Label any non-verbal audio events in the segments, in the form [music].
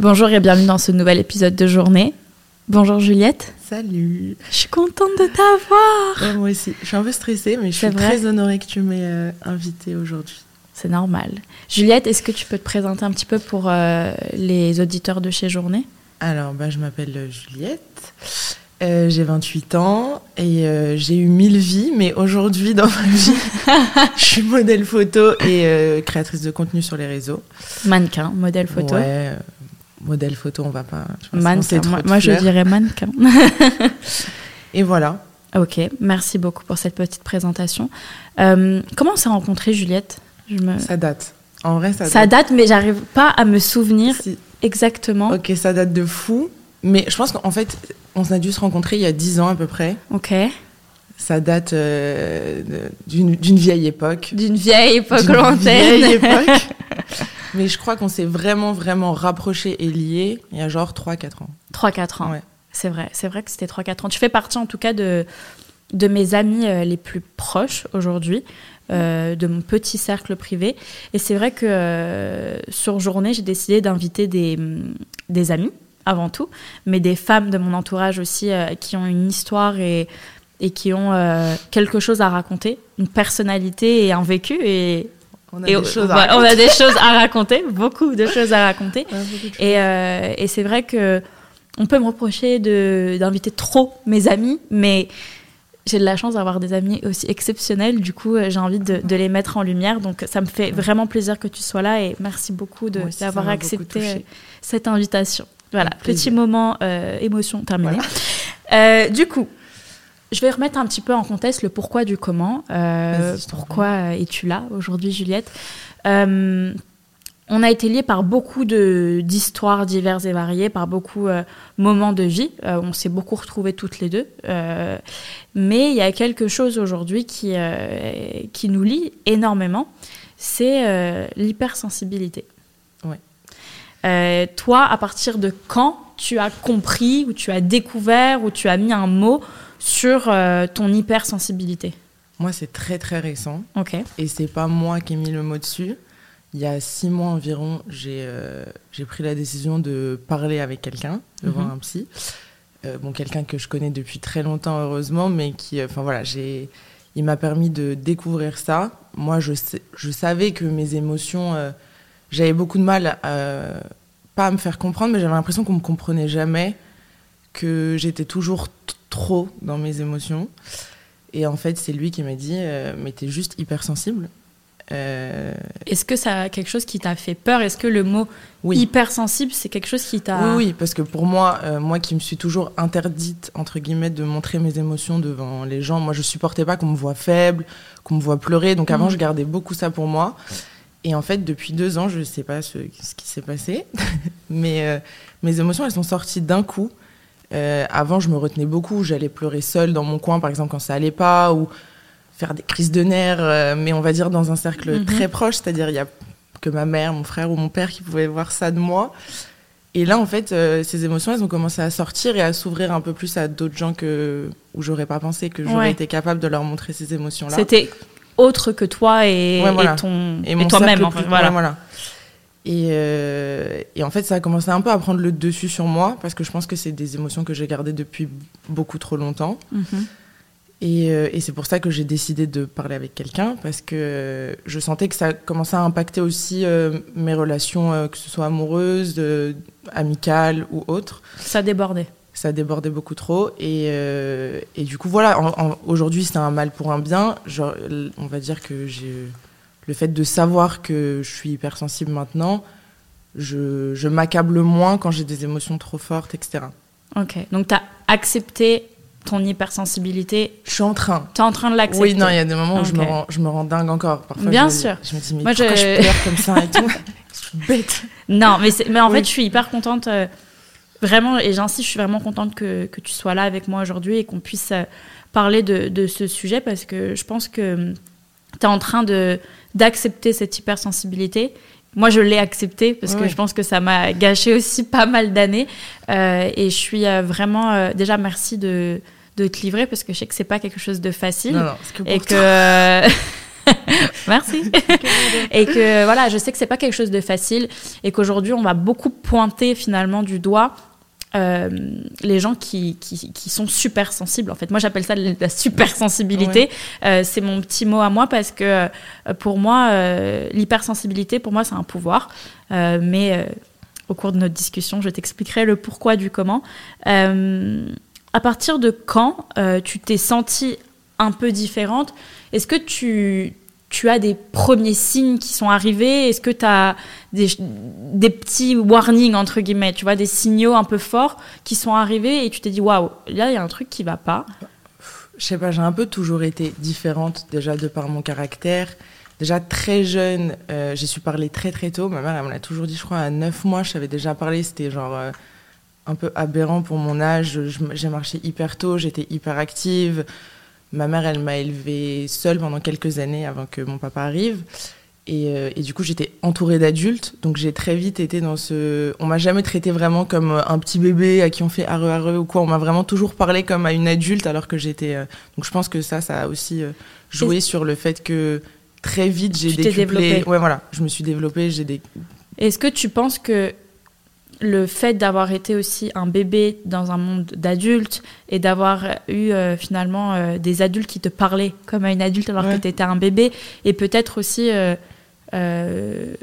Bonjour et bienvenue dans ce nouvel épisode de journée. Bonjour Juliette. Salut. Je suis contente de t'avoir. Ouais, moi aussi. Je suis un peu stressée, mais je suis très honorée que tu m'aies euh, invitée aujourd'hui. C'est normal. Juliette, est-ce que tu peux te présenter un petit peu pour euh, les auditeurs de chez Journée? Alors, bah, je m'appelle euh, Juliette. Euh, j'ai 28 ans et euh, j'ai eu mille vies, mais aujourd'hui dans ma vie, [laughs] je suis modèle photo et euh, créatrice de contenu sur les réseaux. Mannequin, modèle photo. Ouais, modèle photo, on va pas. je pense Mannequin. trop Moi, moi, je dirais mannequin. [laughs] Et voilà. ok, merci beaucoup pour cette petite présentation. Euh, comment on s'est rencontrés, Juliette? Je me... Ça date. En vrai, ça, Ça date, mais j'arrive pas à me souvenir Si. exactement. Ok, ça date de fou. Mais je pense qu'en fait, on a dû se rencontrer il y a 10 ans à peu près. Ok. Ça date euh, d'une vieille époque. D'une vieille époque D'une lointaine. vieille [laughs] époque. Mais je crois qu'on s'est vraiment, vraiment rapprochés et liés il y a genre 3-4 ans. 3-4 ans. Ouais. C'est vrai, c'est vrai que c'était 3-4 ans. Tu fais partie en tout cas de, de mes amis euh, les plus proches aujourd'hui, euh, de mon petit cercle privé. Et c'est vrai que euh, sur journée, j'ai décidé d'inviter des, hum, des amis avant tout, mais des femmes de mon entourage aussi euh, qui ont une histoire et, et qui ont quelque chose à raconter, une personnalité et un vécu. Et, On a et des choses on raconter. a des choses à [laughs] raconter, beaucoup de choses à raconter. Ouais, beaucoup de choses. Et, euh, et c'est vrai que on peut me reprocher d'inviter trop mes amis, mais j'ai de la chance d'avoir des amis aussi exceptionnels. Du coup, euh, j'ai envie de, de les mettre en lumière. Donc, ça me fait vraiment plaisir que tu sois là et merci beaucoup d'avoir accepté euh, cette invitation. Voilà, petit moment euh, émotion terminé. Euh, du coup, je vais remettre un petit peu en contexte le pourquoi du comment. Euh, pourquoi euh, es-tu là aujourd'hui, Juliette Euh, On a été liés par beaucoup d'histoires diverses et variées, par beaucoup de moments de vie. Euh, on s'est beaucoup retrouvés toutes les deux. Euh, mais il y a quelque chose aujourd'hui qui, euh, qui nous lie énormément, c'est euh, l'hypersensibilité. Ouais. Euh, toi, à partir de quand tu as compris ou tu as découvert ou tu as mis un mot sur euh, ton hypersensibilité Moi, c'est très, très récent. Ok. Et c'est pas moi qui ai mis le mot dessus. Il y a six mois environ, j'ai euh, pris la décision de parler avec quelqu'un, de Mhm. voir un psy. Euh, bon, quelqu'un que je connais depuis très longtemps, heureusement, mais qui, euh, enfin voilà, j'ai, il m'a permis de découvrir ça. Moi, je, sais- je savais que mes émotions, j'avais beaucoup de mal, à, pas à me faire comprendre, mais j'avais l'impression qu'on me comprenait jamais, que j'étais toujours trop dans mes émotions. Et en fait, c'est lui qui m'a dit, euh, mais t'es juste hypersensible. Euh, Est-ce que ça a quelque chose qui t'a fait peur? Est-ce que le mot oui. hypersensible, c'est quelque chose qui t'a... Oui, oui, parce que pour moi, euh, moi qui me suis toujours interdite, entre guillemets, de montrer mes émotions devant les gens, moi je supportais pas qu'on me voit faible, qu'on me voit pleurer. Donc avant, Mhm. je gardais beaucoup ça pour moi. Et en fait, depuis deux ans, je sais pas ce, ce qui s'est passé, [laughs] mais euh, mes émotions, elles sont sorties d'un coup. Euh, avant, je me retenais beaucoup, j'allais pleurer seule dans mon coin, par exemple, quand ça allait pas, ou faire des crises de nerfs, euh, mais on va dire dans un cercle Mhm. très proche, c'est-à-dire il y a que ma mère, mon frère ou mon père qui pouvaient voir ça de moi. Et là, en fait, euh, ces émotions, elles ont commencé à sortir et à s'ouvrir un peu plus à d'autres gens que où j'aurais pas pensé que j'aurais Ouais. été capable de leur montrer ces émotions-là. C'était autre que toi et, Ouais, voilà. et ton et toi-même. en fait, voilà. Et, euh, et en fait, ça a commencé un peu à prendre le dessus sur moi parce que je pense que c'est des émotions que j'ai gardées depuis beaucoup trop longtemps. Mhm. Et, euh, et c'est pour ça que j'ai décidé de parler avec quelqu'un parce que je sentais que ça commençait à impacter aussi euh, mes relations, que ce soit amoureuses, amicales ou autres. Ça débordait. Ça débordait beaucoup trop. Et, et du coup, voilà, aujourd'hui, c'est un mal pour un bien. Genre, on va dire que j'ai le fait de savoir que je suis hypersensible maintenant, je, je m'accable moins quand j'ai des émotions trop fortes, etc. Ok. Donc, tu as accepté ton hypersensibilité? Je suis en train. Tu es en train de l'accepter? Oui, non, il y a des moments où je, me rends, je me rends dingue encore. Parfois, Bien je sûr. Je me dis, mais Moi, pourquoi je- je... pleure comme ça et tout? [laughs] Je suis bête. Non, mais, mais en Oui. fait, je suis hyper contente. euh, vraiment, et j'insiste, je suis vraiment contente que, que tu sois là avec moi aujourd'hui et qu'on puisse euh, parler de, de ce sujet parce que je pense que tu es en train de d'accepter cette hypersensibilité. Moi, je l'ai accepté parce que je pense que ça m'a gâché aussi pas mal d'années. Euh, et je suis euh, vraiment. euh, déjà, merci de, de te livrer parce que je sais que c'est pas quelque chose de facile Non, non, que et que [laughs] Merci. [laughs] et que voilà, je sais que c'est pas quelque chose de facile et qu'aujourd'hui on va beaucoup pointer finalement du doigt euh, les gens qui, qui, qui, sont super sensibles. En fait, moi j'appelle ça la super sensibilité. Euh, c'est mon petit mot à moi parce que euh, pour moi, l'hypersensibilité, pour moi, c'est un pouvoir. mais au cours de notre discussion, je t'expliquerai le pourquoi du comment. à partir de quand tu t'es sentie un peu différente? Est-ce que tu, tu as des premiers signes qui sont arrivés Est-ce que tu as des, petits warnings, entre guillemets, tu vois, des signaux un peu forts qui sont arrivés et tu t'es dit, waouh, là, il y a un truc qui va pas Je sais pas, j'ai un peu toujours été différente, déjà de par mon caractère. Déjà très jeune, euh, j'ai su parler très très tôt. Ma mère, elle me l'a toujours dit, je crois, à 9 mois, je savais déjà parler. C'était genre euh, un peu aberrant pour mon âge. J'ai marché hyper tôt, j'étais hyper active. Ma mère, elle m'a élevée seule pendant quelques années avant que mon papa arrive. Et, euh, et du coup, j'étais entourée d'adultes. Donc, j'ai très vite été dans ce. On m'a jamais traité vraiment comme un petit bébé à qui on fait arre arre ou quoi. On m'a vraiment toujours parlé comme à une adulte alors que j'étais. Euh, donc, je pense que ça, ça a aussi euh, joué sur le fait que très vite, j'ai développé. Ouais, voilà. Je me suis développée. J'ai des. Est-ce que tu penses que le fait d'avoir été aussi un bébé dans un monde d'adultes et d'avoir eu euh, finalement euh, des adultes qui te parlaient comme à une adulte alors que tu étais un bébé, et peut-être aussi euh,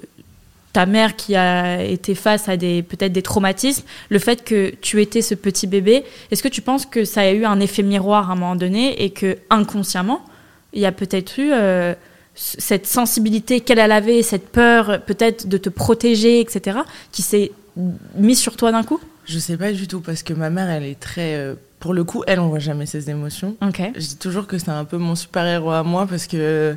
ta mère qui a été face à des peut-être des traumatismes, le fait que tu étais ce petit bébé, est-ce que tu penses que ça a eu un effet miroir à un moment donné et que inconsciemment, il y a peut-être eu cette sensibilité qu'elle avait, cette peur peut-être de te protéger, etc., qui s'est mise sur toi d'un coup Je sais pas du tout parce que ma mère, elle est très. Euh, pour le coup, elle, on voit jamais ses émotions. Ok. Je dis toujours que c'est un peu mon super-héros à moi parce que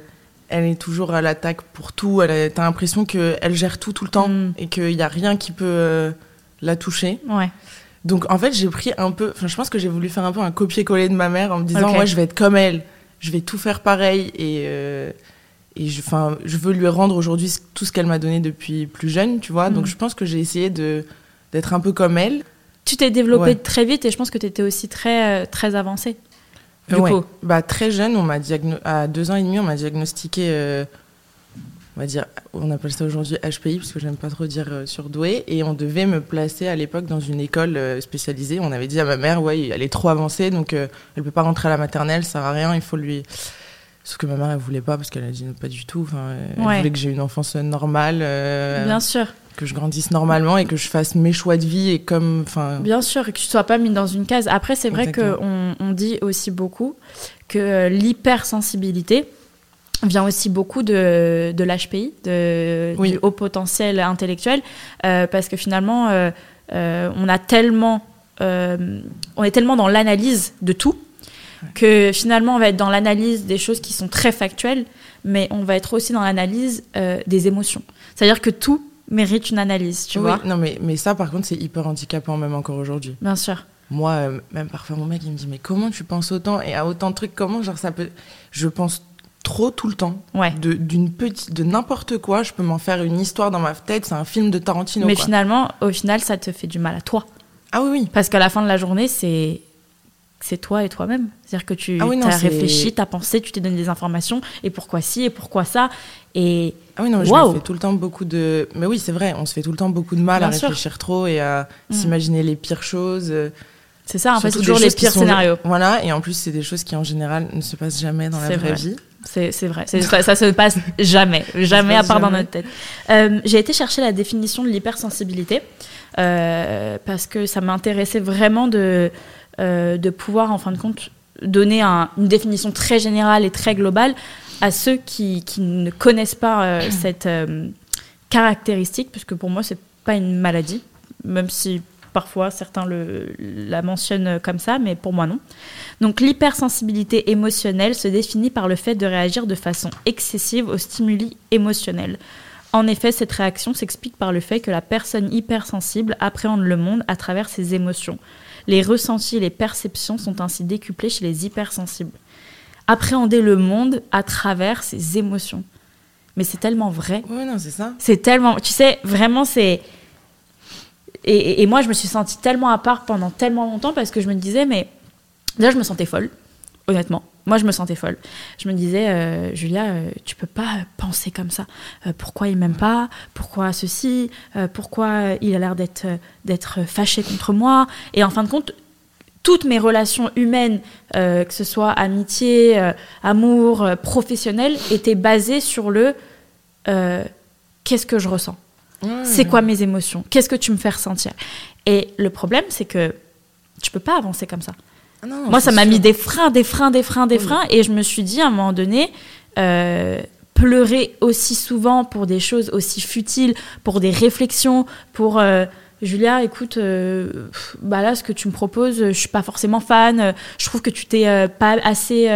elle est toujours à l'attaque pour tout. Elle T'as l'impression qu'elle gère tout tout le temps mm. et qu'il n'y a rien qui peut euh, la toucher. Ouais. Donc en fait, j'ai pris un peu. Enfin, je pense que j'ai voulu faire un peu un copier-coller de ma mère en me disant, moi, je vais être comme elle. Je vais tout faire pareil et. Euh, et je, enfin, je veux lui rendre aujourd'hui tout ce qu'elle m'a donné depuis plus jeune, tu vois. Donc mm. je pense que j'ai essayé de d'être un peu comme elle. Tu t'es développée très vite et je pense que tu étais aussi très, euh, très avancée. Du coup. Bah, très jeune, on m'a à deux ans et demi, on m'a diagnostiqué, euh, on va dire, on appelle ça aujourd'hui HPI, parce que j'aime pas trop dire euh, surdoué, et on devait me placer à l'époque dans une école spécialisée. On avait dit à ma mère, ouais, elle est trop avancée, donc elle peut pas rentrer à la maternelle, ça sert à rien, il faut lui Sauf que ma mère, elle voulait pas parce qu'elle a dit pas du tout. Enfin, elle voulait que j'ai une enfance normale. Euh, Bien sûr. Que je grandisse normalement et que je fasse mes choix de vie et comme. Enfin. Bien sûr, et que tu sois pas mis dans une case. Après, c'est vrai qu'on on dit aussi beaucoup que l'hypersensibilité vient aussi beaucoup de, de l'HPI, de, du haut potentiel intellectuel, euh, parce que finalement, euh, on a tellement. on est tellement dans l'analyse de tout que finalement on va être dans l'analyse des choses qui sont très factuelles, mais on va être aussi dans l'analyse euh, des émotions. C'est-à-dire que tout mérite une analyse, tu vois. Non, mais, mais ça, par contre, c'est hyper handicapant, même encore aujourd'hui. Bien sûr. Moi, euh, même parfois, mon mec, il me dit, mais comment tu penses autant et à autant de trucs Comment, genre, ça peut. Je pense trop tout le temps. Ouais. De, d'une petite, de n'importe quoi, je peux m'en faire une histoire dans ma tête, c'est un film de Tarantino. Mais finalement, au final, ça te fait du mal à toi. Ah oui, oui. Parce qu'à la fin de la journée, c'est c'est toi et toi-même. C'est-à-dire que tu ah as réfléchi, tu as pensé, tu t'es donné des informations, et pourquoi ci, et pourquoi ça. Et ah oui, non, je me fais tout le temps beaucoup de. Mais oui, c'est vrai, on se fait tout le temps beaucoup de mal à réfléchir trop et à mm. s'imaginer les pires choses. C'est ça, en fait, c'est toujours les pires scénarios. Voilà, et en plus, c'est des choses qui en général ne se passent jamais dans la vraie vie. C'est vrai, [laughs] ça, ça se passe jamais, jamais à part dans notre tête. Euh, j'ai été chercher la définition de l'hypersensibilité euh, parce que ça m'intéressait vraiment de de pouvoir, en fin de compte, donner une définition très générale et très globale à ceux qui, ne connaissent pas euh, [clears throat] cette euh, caractéristique, puisque pour moi, c'est pas une maladie, même si parfois certains le, la mentionnent comme ça, mais pour moi non. Donc l'hypersensibilité émotionnelle se définit par le fait de réagir de façon excessive aux stimuli émotionnels. En effet, cette réaction s'explique par le fait que la personne hypersensible appréhende le monde à travers ses émotions. Les ressentis et les perceptions sont ainsi décuplés chez les hypersensibles. Appréhender le monde à travers ses émotions. Mais c'est tellement vrai. Oui, non, c'est ça. C'est tellement. Tu sais, vraiment, c'est. Et, moi, je me suis sentie tellement à part pendant tellement longtemps parce que je me disais, mais. Déjà, je me sentais folle. honnêtement. Moi, je me sentais folle. Je me disais, euh, Julia, euh, tu peux pas penser comme ça. Euh, pourquoi il m'aime pas? Pourquoi ceci? Pourquoi il a l'air d'être d'être fâché contre moi? Et en fin de compte, toutes mes relations humaines, que ce soit amitié, amour, professionnel, étaient basées sur le qu'est-ce que je ressens? C'est quoi mes émotions? Qu'est-ce que tu me fais ressentir? Et le problème, c'est que tu peux pas avancer comme ça. Ah Moi, ça m'a mis des freins, des freins, des freins, des freins. Et je me suis dit à un moment donné, euh, pleurer aussi souvent pour des choses aussi futiles, pour des réflexions, pour euh, Julia, écoute, euh, bah là, ce que tu me proposes, je suis pas forcément fan. je trouve que tu t'es pas assez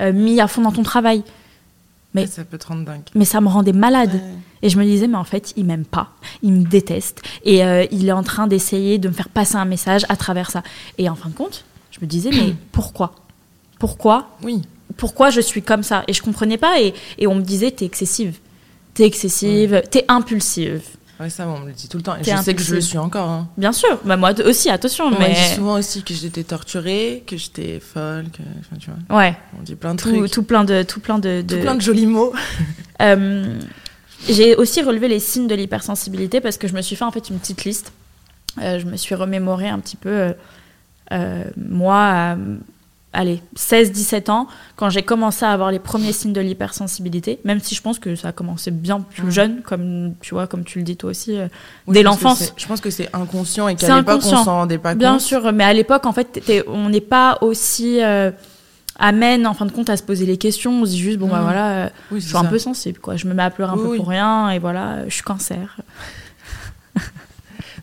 mis à fond dans ton travail. Mais ça peut te rendre dingue. Mais ça me rendait malade. Et je me disais, mais en fait, il m'aime pas, il me déteste, et il est en train d'essayer de me faire passer un message à travers ça. Et en fin de compte, me disais, mais [clears throat] pourquoi? Pourquoi? Oui. Pourquoi je suis comme ça? Et je comprenais pas. Et, et on me disait, t'es excessive. T'es excessive, t'es impulsive. Ouais, ça, on me le dit tout le temps. Et je sais que je le suis encore. Hein. Bien sûr. Bah, moi aussi, attention. On mais... dit souvent aussi que j'étais torturée, que j'étais folle, que. tu vois. Ouais. On dit plein de trucs. Tout plein de, tout plein de, Tout plein de jolis mots. [laughs] Euh, j'ai aussi relevé les signes de l'hypersensibilité parce que je me suis fait en fait une petite liste. Euh, je me suis remémoré un petit peu euh, euh, moi, allez, 16-17 ans, quand j'ai commencé à avoir les premiers signes de l'hypersensibilité, même si je pense que ça a commencé bien plus jeune, comme tu vois, comme tu le dis toi aussi, euh, dès l'enfance. Je pense que c'est inconscient et qu'à l'époque, on s'en rendait pas compte. Bien sûr, mais à l'époque, en fait, on n'est pas aussi euh, amène, en fin de compte, à se poser les questions. On se dit juste, bon, bah mmh. voilà, je suis un peu sensible, quoi. Je me mets à pleurer un peu pour rien, et voilà, je suis cancer.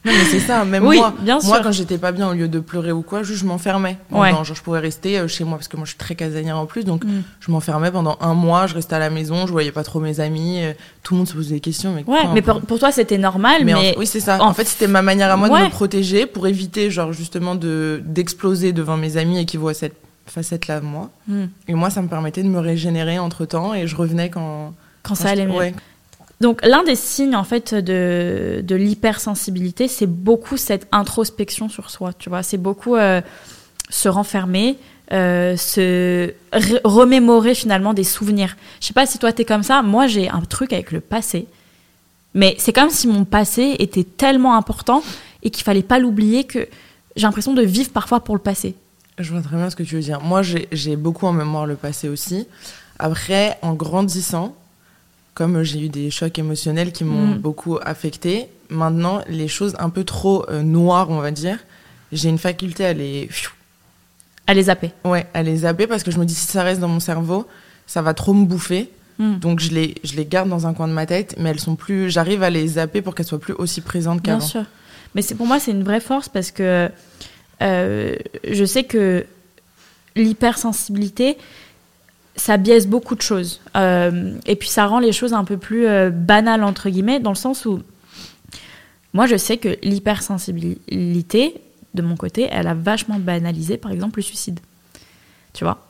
Non, mais c'est ça, même moi. moi, quand j'étais pas bien, au lieu de pleurer ou quoi, juste je m'enfermais. Genre, je pouvais rester euh, chez moi parce que moi, je suis très casanière en plus, donc mm. je m'enfermais pendant un mois. Je restais à la maison, je voyais pas trop mes amis. Euh, tout le monde se posait des questions. Mais ouais, mais pour, toi, c'était normal. Mais, oui, c'est ça. En, fait, c'était ma manière à moi de me protéger pour éviter, genre, justement, de d'exploser devant mes amis et qu'ils voient cette facette-là de moi. Mm. Et moi, ça me permettait de me régénérer entre temps et je revenais quand. Quand, ça allait mieux. Donc l'un des signes en fait de, de l'hypersensibilité, c'est beaucoup cette introspection sur soi, tu vois, c'est beaucoup euh, se renfermer, euh, se remémorer finalement des souvenirs. Je sais pas si toi t'es comme ça, moi j'ai un truc avec le passé, mais c'est comme si mon passé était tellement important et qu'il fallait pas l'oublier que j'ai l'impression de vivre parfois pour le passé. Je vois très bien ce que tu veux dire. Moi j'ai beaucoup en mémoire le passé aussi. Après, en grandissant, comme j'ai eu des chocs émotionnels qui m'ont mm. beaucoup affecté, maintenant, les choses un peu trop euh, noires, on va dire, j'ai une faculté à les... À les zapper. Ouais, à les zapper parce que je me dis si ça reste dans mon cerveau, ça va trop me bouffer. Mm. Donc je les, je les garde dans un coin de ma tête, mais elles sont plus. J'arrive à les zapper pour qu'elles soient plus aussi présentes qu'avant. Bien sûr. Mais c'est pour moi c'est une vraie force parce que euh, je sais que l'hypersensibilité, ça biaise beaucoup de choses. Euh, et puis ça rend les choses un peu plus euh, banales, entre guillemets, dans le sens où moi je sais que l'hypersensibilité, de mon côté, elle a vachement banalisé, par exemple, le suicide. Tu vois?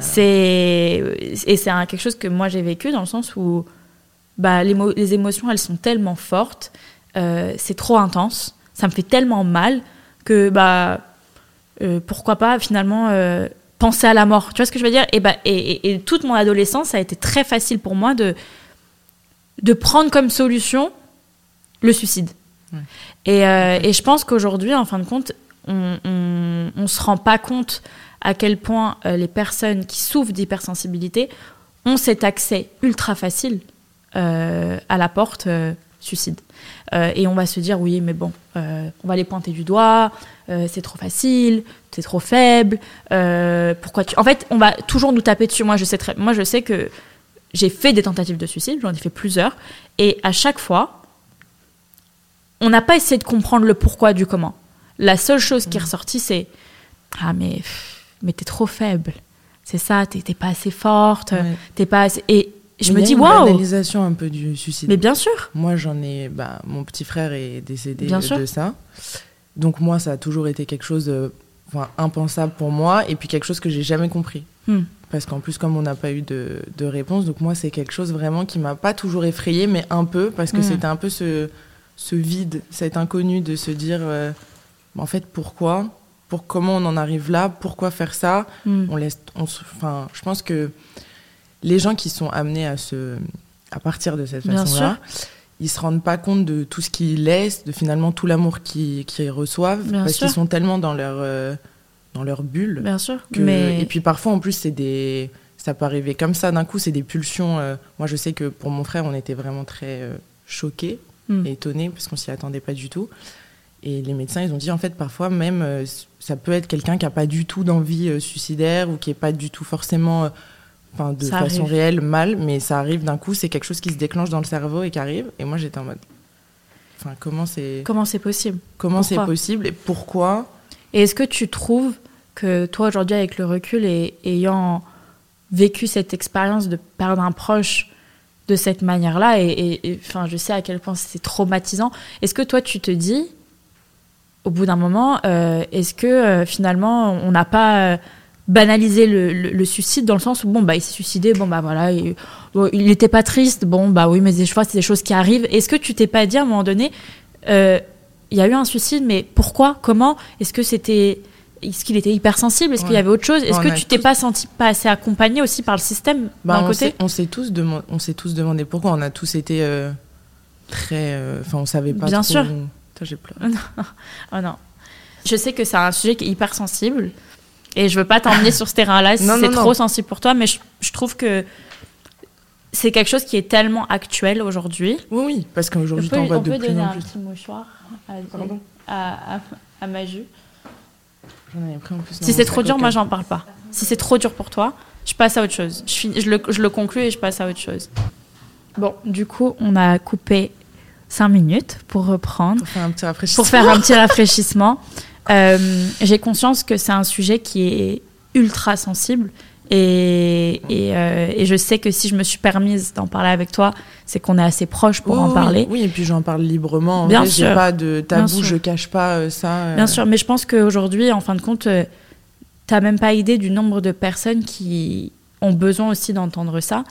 C'est Et c'est quelque chose que moi j'ai vécu dans le sens où bah, les, les émotions, elles sont tellement fortes, euh, c'est trop intense, ça me fait tellement mal que bah, pourquoi pas finalement penser à la mort. Tu vois ce que je veux dire? Et, bah, et, toute mon adolescence, ça a été très facile pour moi de, de prendre comme solution le suicide. Et, euh, et, je pense qu'aujourd'hui, en fin de compte, on ne se rend pas compte à quel point euh, les personnes qui souffrent d'hypersensibilité ont cet accès ultra facile euh, à la porte suicide. et on va se dire, oui, mais bon, on va les pointer du doigt, c'est trop facile, t'es trop faible, euh, pourquoi tu... En fait, on va toujours nous taper dessus. Moi, je sais, très... Moi, je sais que j'ai fait des tentatives de suicide, j'en ai fait plusieurs, et à chaque fois, on n'a pas essayé de comprendre le pourquoi du comment. La seule chose qui est mmh. ressortie, c'est Ah, mais, mais t'es trop faible. C'est ça, t'es pas assez forte, t'es pas assez... Et je me dis, waouh! banalisation un peu du suicide. Mais bien sûr! Moi, j'en ai. Bah, mon petit frère est décédé de ça. Donc, moi, ça a toujours été quelque chose impensable pour moi et puis quelque chose que j'ai jamais compris. Hmm. Parce qu'en plus, comme on n'a pas eu de, de, réponse, donc moi, c'est quelque chose vraiment qui m'a pas toujours effrayé, mais un peu, parce que hmm. c'était un peu ce, ce vide, cet inconnu de se dire, euh, en fait, pourquoi? Pour comment on en arrive là, pourquoi faire ça? Mm. On laisse, on enfin, je pense que les gens qui sont amenés à se, à partir de cette façon-là, ils se rendent pas compte de tout ce qu'ils laissent, de finalement tout l'amour qu'ils reçoivent, Bien parce qu'ils sont tellement dans leur, euh, dans leur bulle. Bien sûr. que- Mais Et puis parfois, en plus, c'est des, ça peut arriver comme ça d'un coup, c'est des pulsions. euh, Moi, je sais que pour mon frère, on était vraiment très euh, choqués Mm. et étonnés parce qu'on s'y attendait pas du tout. Et les médecins, ils ont dit en fait, parfois même, ça peut être quelqu'un qui a pas du tout d'envie suicidaire ou qui est pas du tout forcément, enfin, de Ça façon arrive. réelle mal, mais ça arrive d'un coup. C'est quelque chose qui se déclenche dans le cerveau et qui arrive. Et moi, j'étais en mode, enfin, comment c'est, comment c'est possible? Comment c'est possible et pourquoi? Et est-ce que tu trouves que toi, aujourd'hui, avec le recul et ayant vécu cette expérience de perdre un proche de cette manière-là, et, enfin, je sais à quel point c'est traumatisant, est-ce que toi, tu te dis, au bout d'un moment, euh, est-ce que euh, finalement, on n'a pas euh, banalisé le, le- le suicide dans le sens où, bon, bah, il s'est suicidé, bon, bah voilà, il, bon, il était pas triste, bon, bah oui, mais des fois, c'est des choses qui arrivent. Est-ce que tu t'es pas dit à un moment donné, euh, il y a eu un suicide, mais pourquoi Comment Est-ce que c'était. Est-ce qu'il était hypersensible Est-ce qu'il y avait autre chose Est-ce que tu t'es tous- pas senti pas assez accompagné aussi par le système Bah, d'un côté on s'est tous, deman- on s'est tous demandé pourquoi. On a tous été euh, très. euh, Enfin, on savait pas Bien trop. sûr. J'ai pleuré. [laughs] Oh non. Je sais que c'est un sujet qui est hyper sensible et je veux pas t'emmener sur ce terrain-là [laughs] si c'est trop non. sensible pour toi, mais je, je trouve que c'est quelque chose qui est tellement actuel aujourd'hui. Oui, oui, parce On qu'aujourd'hui, peut, t'en vois on de peut plus donner en un plus. petit mouchoir à, à, à, à Maju. Pris en plus. Si c'est trop dur, moi j'en parle pas. Si c'est trop dur pour toi, je passe à autre chose. Je, finis- je, le, je le conclus et je passe à autre chose. Bon, du coup, on a coupé 5 minutes pour reprendre, Pour faire un petit rafraîchissement. pour faire un petit [laughs] rafraîchissement. Euh, J'ai conscience que c'est un sujet qui est ultra sensible. Et, et, euh, et je sais que si je me suis permise d'en parler avec toi, c'est qu'on est assez proche pour en parler. Oui, et puis j'en parle librement. En Bien vrai, sûr. pas de tabou, je cache pas euh, ça. Bien sûr, mais je pense qu'aujourd'hui, en fin de compte, tu n'as même pas idée du nombre de personnes qui ont besoin aussi d'entendre ça,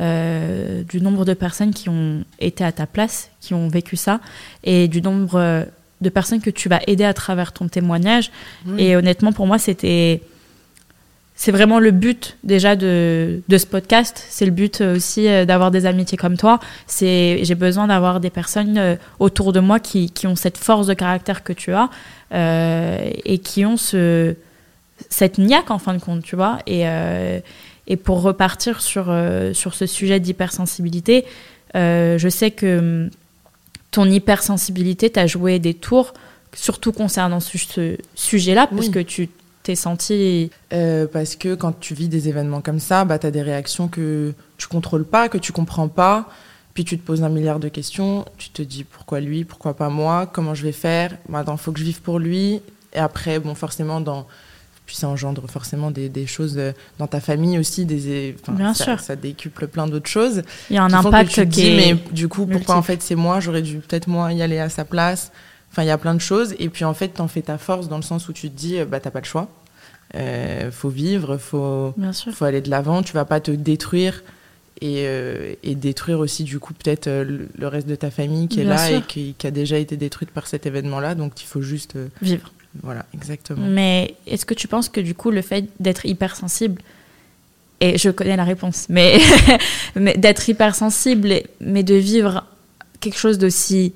euh, du nombre de personnes qui ont été à ta place, qui ont vécu ça, et du nombre de personnes que tu vas aider à travers ton témoignage. Et honnêtement, pour moi, c'était. C'est vraiment le but déjà de, de ce podcast. C'est le but euh, aussi euh, d'avoir des amitiés comme toi. C'est j'ai besoin d'avoir des personnes euh, autour de moi qui, qui ont cette force de caractère que tu as euh, et qui ont ce cette niaque en fin de compte, tu vois. Et, euh, et pour repartir sur, sur ce sujet d'hypersensibilité, euh, je sais que ton hypersensibilité t'a joué des tours, surtout concernant ce, sujet-là, Oui. parce que tu t'es senti. Euh, parce que quand tu vis des événements comme ça, bah, tu as des réactions que tu contrôles pas, que tu comprends pas. Puis tu te poses un milliard de questions. Tu te dis pourquoi lui, pourquoi pas moi, comment je vais faire? Maintenant, il faut que je vive pour lui. Et après, bon, forcément, dans... puis ça engendre forcément des, des choses euh, dans ta famille aussi. Des... Bien ça, sûr. ça décuple plein d'autres choses. Il y a un impact que tu qui dis, est. mais du coup, pourquoi en fait c'est moi? J'aurais dû peut-être moi y aller à sa place. Enfin, il y a plein de choses. Et puis en fait, t'en fais ta force dans le sens où tu te dis, euh, bah t'as pas le choix. Euh, faut vivre, faut, faut aller de l'avant. Tu vas pas te détruire et, euh, et détruire aussi du coup peut-être euh, le, le reste de ta famille qui est Bien là sûr. et qui, qui a déjà été détruite par cet événement-là. Donc il faut juste, euh, Vivre. Voilà, exactement. Mais est-ce que tu penses que du coup, le fait d'être hypersensible, et je connais la réponse, mais, [laughs] mais d'être hypersensible, mais de vivre quelque chose d'aussi,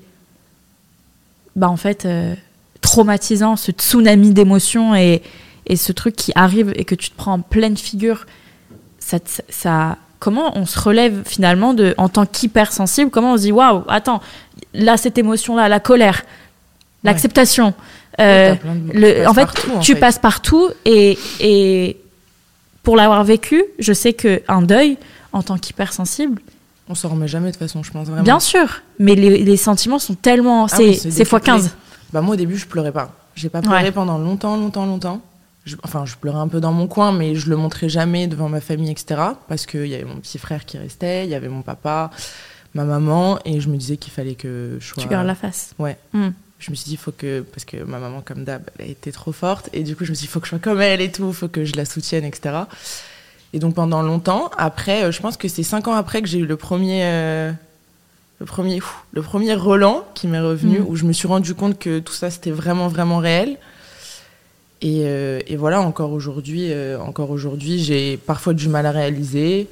bah en fait, euh, traumatisant, ce tsunami d'émotions et, et ce truc qui arrive et que tu te prends en pleine figure, ça, ça, comment on se relève finalement de, en tant qu'hypersensible? Comment on se dit, waouh, attends, là, cette émotion-là, la colère, l'acceptation. Euh, Oui, de- le- en fait, partout, en tu fait. passes partout et, et pour l'avoir vécu, je sais qu'un deuil, en tant qu'hypersensible, On s'en remet jamais de toute façon, je pense vraiment. bien sûr, mais les, les sentiments sont tellement. Ah c'est oui, c'est c'est fois décuplé. 15. Bah moi au début je pleurais pas. J'ai pas pleuré Ouais. pendant longtemps, longtemps, longtemps. Je- enfin je pleurais un peu dans mon coin, mais je le montrais jamais devant ma famille, etc. Parce qu'il y avait mon petit frère qui restait, il y avait mon papa, ma maman, et je me disais qu'il fallait que je sois. Tu gardes la face. Ouais. Hmm. Je me suis dit il faut que parce que ma maman comme d'hab elle était trop forte et du coup je me suis dit il faut que je sois comme elle et tout, il faut que je la soutienne, etc. Et donc pendant longtemps, après, euh, je pense que c'est cinq ans après que j'ai eu le premier, euh, le premier, le premier Roland qui m'est revenu, Mm. où je me suis rendu compte que tout ça c'était vraiment vraiment réel. Et, euh, et voilà, encore aujourd'hui, euh, encore aujourd'hui, j'ai parfois du mal à réaliser.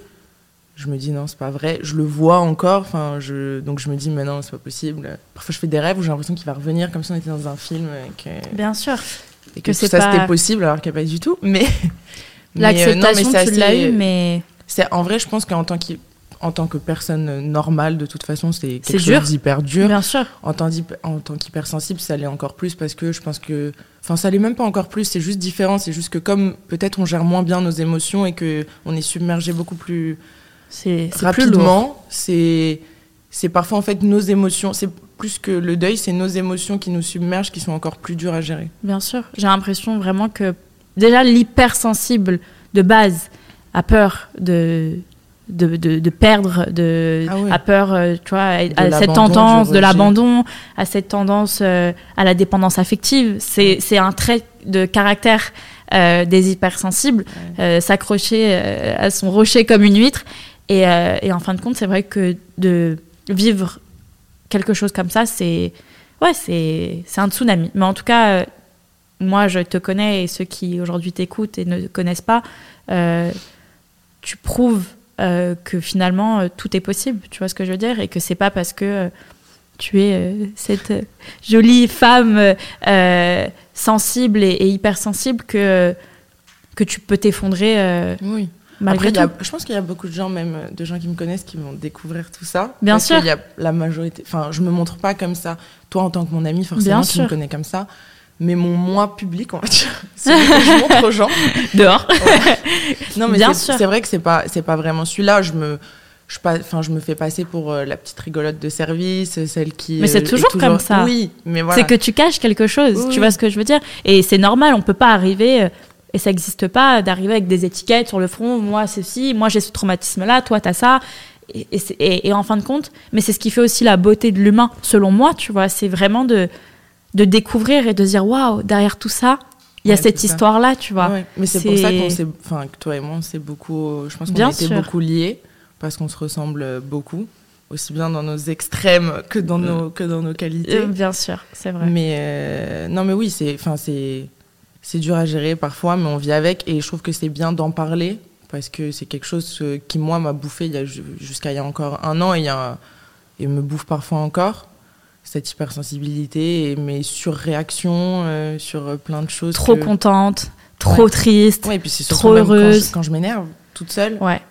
Je me dis non, c'est pas vrai. Je le vois encore, enfin, je, donc je me dis mais non, c'est pas possible. Parfois, je fais des rêves où j'ai l'impression qu'il va revenir comme si on était dans un film. que- Bien sûr. et Que que, tout ça pas- c'était possible alors qu'il n'y a pas du tout. Mais [laughs] euh, L'acceptation, c'est tu l'as eu, mais c'est en vrai, je pense qu'en tant, en tant que personne normale, de toute façon, c'est quelque dur. chose d'hyper dur. bien sûr. En tant, qu'hypersensible, ça l'est encore plus parce que je pense que. Enfin, ça l'est même pas encore plus, c'est juste différent. C'est juste que comme peut-être on gère moins bien nos émotions et que on est submergé beaucoup plus C'est rapidement, c'est. C'est parfois en fait nos émotions, c'est plus que le deuil, c'est nos émotions qui nous submergent qui sont encore plus dures à gérer. Bien sûr. J'ai l'impression vraiment que déjà l'hypersensible de base a peur de, de, de, de perdre, de, Ah ouais. a peur, euh, tu vois, à, à cette tendance de l'abandon, à cette tendance euh, à la dépendance affective. C'est c'est un trait de caractère euh, des hypersensibles, s'accrocher euh, à son rocher comme une huître. Et, euh, et en fin de compte, c'est vrai que de vivre quelque chose comme ça, c'est ouais, c'est un tsunami. Mais en tout cas, euh, moi, je te connais et ceux qui aujourd'hui t'écoutent et ne te connaissent pas, euh, tu prouves que finalement tout est possible. Tu vois ce que je veux dire? Et que c'est pas parce que tu es cette jolie femme sensible et, et hypersensible que que tu peux t'effondrer Oui. Malgré Après, il y tout. a- je pense qu'il y a beaucoup de gens, même euh, de gens qui me connaissent, qui vont découvrir tout ça. Bien Parce sûr. qu'il y a la majorité. Enfin, je me montre pas comme ça. Toi, en tant que mon ami, forcément, Bien tu sûr. me connais comme ça. Mais mon moi public, on va dire, [laughs] c'est ce que je montre aux gens. [laughs] Dehors. Non, mais Bien c'est- sûr. c'est vrai que c'est pas, c'est pas vraiment celui-là. Je me, je, pas, je me fais passer pour euh, la petite rigolote de service, celle qui. Mais c'est euh, toujours comme ça. Oui, mais voilà. C'est que tu caches quelque chose, Oui, tu vois ce que je veux dire? Et c'est normal, on peut pas arriver, et ça n'existe pas, d'arriver avec des étiquettes sur le front, moi ceci, moi j'ai ce traumatisme-là, toi t'as ça. Et, en fin de compte, mais c'est ce qui fait aussi la beauté de l'humain, selon moi, tu vois, c'est vraiment de, de découvrir et de dire waouh, derrière tout ça, il y a Ouais, cette histoire-là, tu vois. Ouais, mais c'est pour ça C'est- qu'on s'est, enfin, que toi et moi, on s'est beaucoup, je pense qu'on sûr. beaucoup liés parce qu'on se ressemble beaucoup, aussi bien dans nos extrêmes que dans nos, que dans nos qualités. Euh, bien sûr, c'est vrai. Mais euh, non, mais oui, c'est, enfin, c'est, c'est dur à gérer parfois, mais on vit avec et je trouve que c'est bien d'en parler parce que c'est quelque chose euh, qui moi m'a bouffé jusqu'à il y a encore un an et, il y a, et me bouffe parfois encore cette hypersensibilité et mes surréactions euh, sur euh, plein de choses. Trop que- contente, trop Ouais. triste. Ouais, et puis c'est Trop quand je- heureuse. quand je, m'énerve toute seule. Ouais.